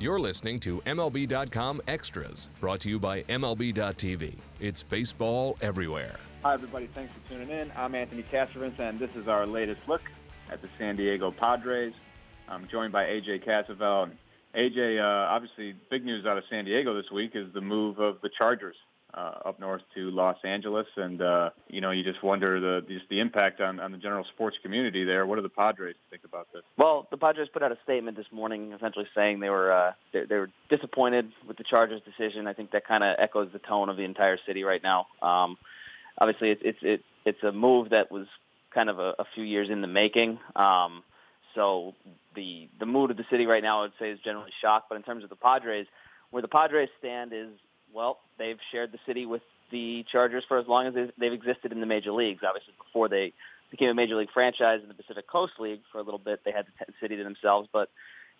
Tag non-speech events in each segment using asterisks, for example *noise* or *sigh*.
You're listening to MLB.com Extras, brought to you by MLB.tv. It's baseball everywhere. Hi, everybody. Thanks for tuning in. I'm Anthony Castrovince, and this is our latest look at the San Diego Padres. I'm joined by AJ Cassavell. AJ, uh, obviously, big news out of San Diego this week is the move of the Chargers uh, up north to Los Angeles, and uh, you know, you just wonder the just the impact on, on the general sports community there. What do the Padres think about this? Well, the Padres put out a statement this morning, essentially saying they were uh, they, they were disappointed with the Chargers' decision. I think that kind of echoes the tone of the entire city right now. Um, obviously, it's it's it, it's a move that was kind of a, a few years in the making. Um, so the the mood of the city right now, I would say, is generally shocked. But in terms of the Padres, where the Padres stand is well, they've shared the city with the Chargers for as long as they've existed in the major leagues. Obviously, before they became a major league franchise in the Pacific Coast League for a little bit, they had the city to themselves. But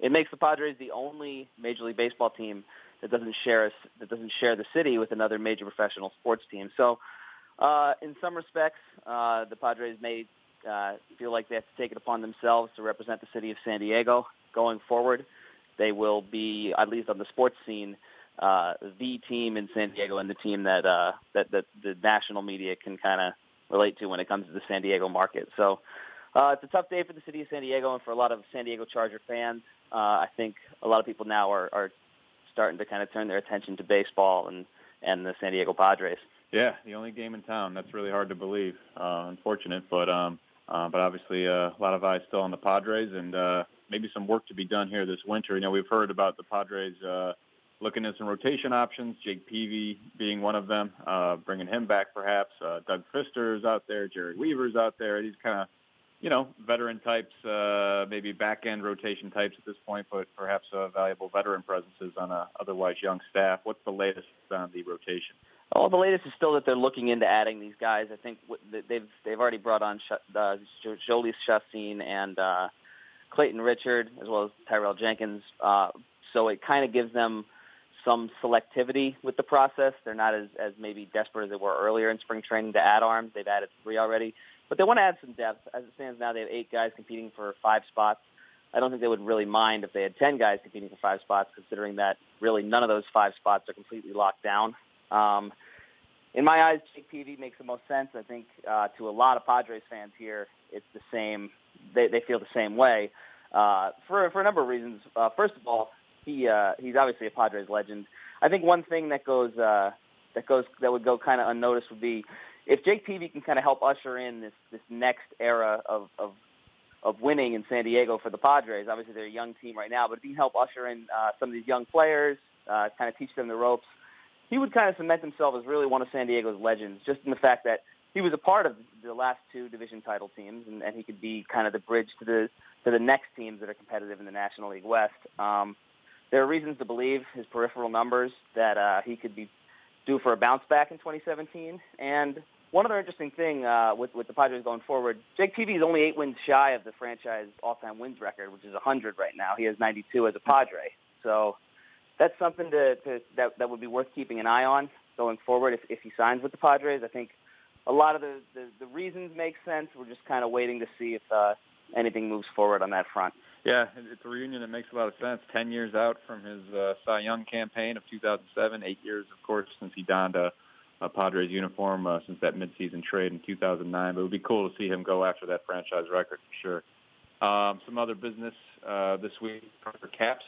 it makes the Padres the only Major League Baseball team that doesn't share a, that doesn't share the city with another major professional sports team. So, uh, in some respects, uh, the Padres may uh, feel like they have to take it upon themselves to represent the city of San Diego going forward. They will be, at least on the sports scene, uh, the team in San Diego and the team that uh, that, that the national media can kind of relate to when it comes to the San Diego market. So uh, it's a tough day for the city of San Diego and for a lot of San Diego Charger fans. Uh, I think a lot of people now are, are starting to kind of turn their attention to baseball and and the San Diego Padres. Yeah, the only game in town. That's really hard to believe. Uh, unfortunate, but um, uh, but obviously uh, a lot of eyes still on the Padres, and uh, maybe some work to be done here this winter. You know, we've heard about the Padres. Uh, looking at some rotation options, Jake Peavy being one of them, uh, bringing him back perhaps. Uh, Doug Fister's out there, Jered Weaver's out there. These kind of, you know, veteran types, uh, maybe back-end rotation types at this point, but perhaps uh, valuable veteran presences on a otherwise young staff. What's the latest on the rotation? Well, the latest is still that they're looking into adding these guys. I think they've they've already brought on uh, Jhoulys Chacin and uh, Clayton Richard as well as Tyrell Jenkins. Uh, so it kind of gives them some selectivity with the process. They're not as, as maybe desperate as they were earlier in spring training to add arms. They've added three already. But they want to add some depth. As it stands now, they have eight guys competing for five spots. I don't think they would really mind if they had 10 guys competing for five spots, considering that really none of those five spots are completely locked down. Um, in my eyes, Jake Peavy makes the most sense. I think uh, to a lot of Padres fans here, it's the same. They, they feel the same way uh, for for a number of reasons. Uh, first of all, he uh, he's obviously a Padres legend. I think one thing that goes uh, that goes that would go kind of unnoticed would be if Jake Peavy can kind of help usher in this this next era of of of winning in San Diego for the Padres. Obviously, they're a young team right now, but if he can help usher in uh, some of these young players, uh, kind of teach them the ropes, he would kind of cement himself as really one of San Diego's legends, just in the fact that he was a part of the last two division title teams, and, and he could be kind of the bridge to the to the next teams that are competitive in the National League West. Um, there are reasons to believe his peripheral numbers that uh, he could be due for a bounce back in 2017. And one other interesting thing uh, with, with the Padres going forward, Jake Peavy is only eight wins shy of the franchise all-time wins record, which is 100 right now. He has 92 as a Padre. So that's something to, to that, that would be worth keeping an eye on going forward if, if he signs with the Padres. I think a lot of the, the, the reasons make sense. We're just kind of waiting to see if uh, anything moves forward on that front. Yeah, it's a reunion that makes a lot of sense. Ten years out from his uh, Cy Young campaign of 2007, eight years, of course, since he donned a, a Padres uniform uh, since that midseason trade in 2009. But it would be cool to see him go after that franchise record for sure. Um, some other business uh, this week. Carter Capps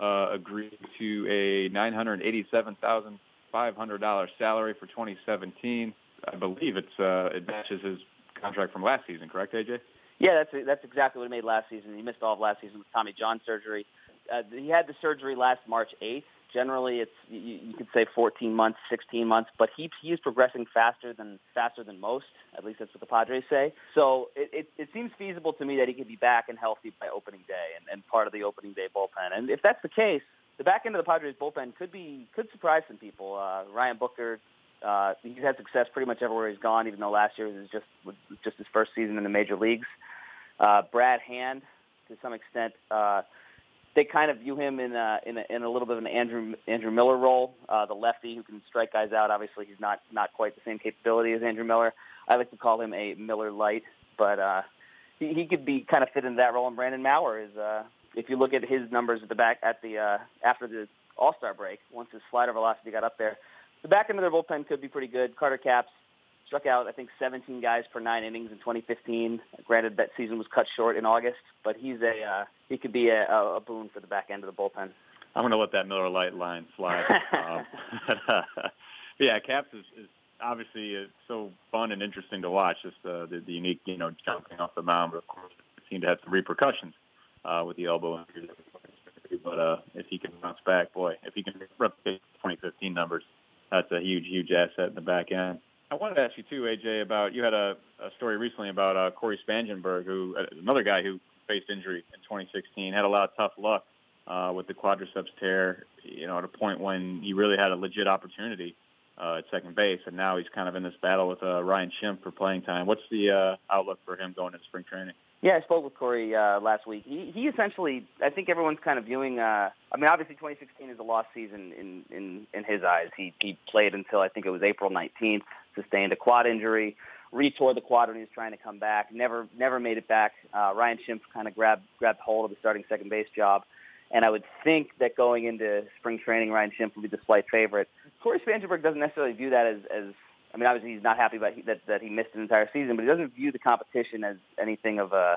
uh, agreed to a $987,500 salary for 2017. I believe it's uh, it matches his contract from last season, correct, AJ? Yeah, that's that's exactly what he made last season. He missed all of last season with Tommy John surgery. Uh, he had the surgery last March 8th. Generally, it's you, you could say 14 months, 16 months, but he he is progressing faster than faster than most. At least that's what the Padres say. So it, it, it seems feasible to me that he could be back and healthy by opening day and, and part of the opening day bullpen. And if that's the case, the back end of the Padres bullpen could be could surprise some people. Uh, Ryan Buchter, uh, he's had success pretty much everywhere he's gone, even though last year was just just his first season in the major leagues. Uh, Brad Hand, to some extent, uh, they kind of view him in a, in a, in a little bit of an Andrew Andrew Miller role, uh, the lefty who can strike guys out. Obviously, he's not not quite the same capability as Andrew Miller. I like to call him a Miller Lite, but uh, he, he could be kind of fit into that role. And Brandon Maurer is uh, if you look at his numbers at the back at the uh, after the All Star break, once his slider velocity got up there, the back end of their bullpen could be pretty good. Carter Capps struck out I think 17 guys per nine innings in 2015. Granted, that season was cut short in August, but he's a uh, he could be a, a boon for the back end of the bullpen. I'm going to let that Miller Lite line slide. *laughs* um, *laughs* but, uh, yeah, Capps is, is obviously uh, so fun and interesting to watch. Just uh, the, the unique, you know, jumping off the mound, but of course, it seemed to have some repercussions uh, with the elbow injury. But uh, if he can bounce back, boy, if he can replicate 2015 numbers, that's a huge, huge asset in the back end. I wanted to ask you too, AJ, about you had a, a story recently about uh, Cory Spangenberg, who uh, another guy who faced injury in 2016, had a lot of tough luck uh, with the quadriceps tear. You know, at a point when he really had a legit opportunity uh, at second base, and now he's kind of in this battle with uh, Ryan Schimpf for playing time. What's the uh, outlook for him going into spring training? Yeah, I spoke with Cory uh, last week. He, he essentially, I think everyone's kind of viewing. Uh, I mean, obviously, 2016 is a lost season in in in his eyes. He he played until I think it was April 19th, sustained a quad injury, retore the quad when he was trying to come back. Never never made it back. Uh, Ryan Schimpf kind of grabbed grabbed hold of the starting second base job. And I would think that going into spring training, Ryan Schimpf would be the slight favorite. Cory Spangenberg doesn't necessarily view that as, as I mean, obviously he's not happy about he, that that he missed an entire season, but he doesn't view the competition as anything of a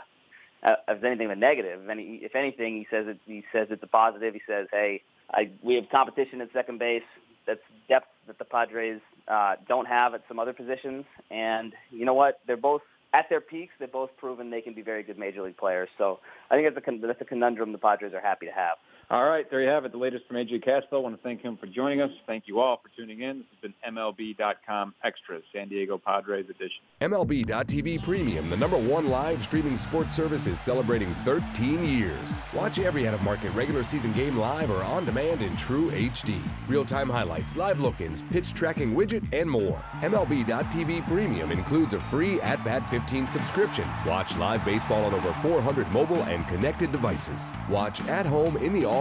as anything of a negative. And he, if anything, he says it, he says it's a positive. He says, "Hey, I, we have competition at second base. That's depth that the Padres uh, don't have at some other positions. And you know what? They're both at their peaks. They've both proven they can be very good major league players. So I think that's a, that's a conundrum the Padres are happy to have. All right, there you have it. The latest from AJ Cassavell. I want to thank him for joining us. Thank you all for tuning in. This has been MLB.com Extra, San Diego Padres edition. MLB.tv Premium, the number one live streaming sports service, is celebrating 13 years. Watch every out of market regular season game live or on demand in true HD. Real time highlights, live look ins, pitch tracking widget, and more. MLB.tv Premium includes a free At Bat 15 subscription. Watch live baseball on over 400 mobile and connected devices. Watch at home, in the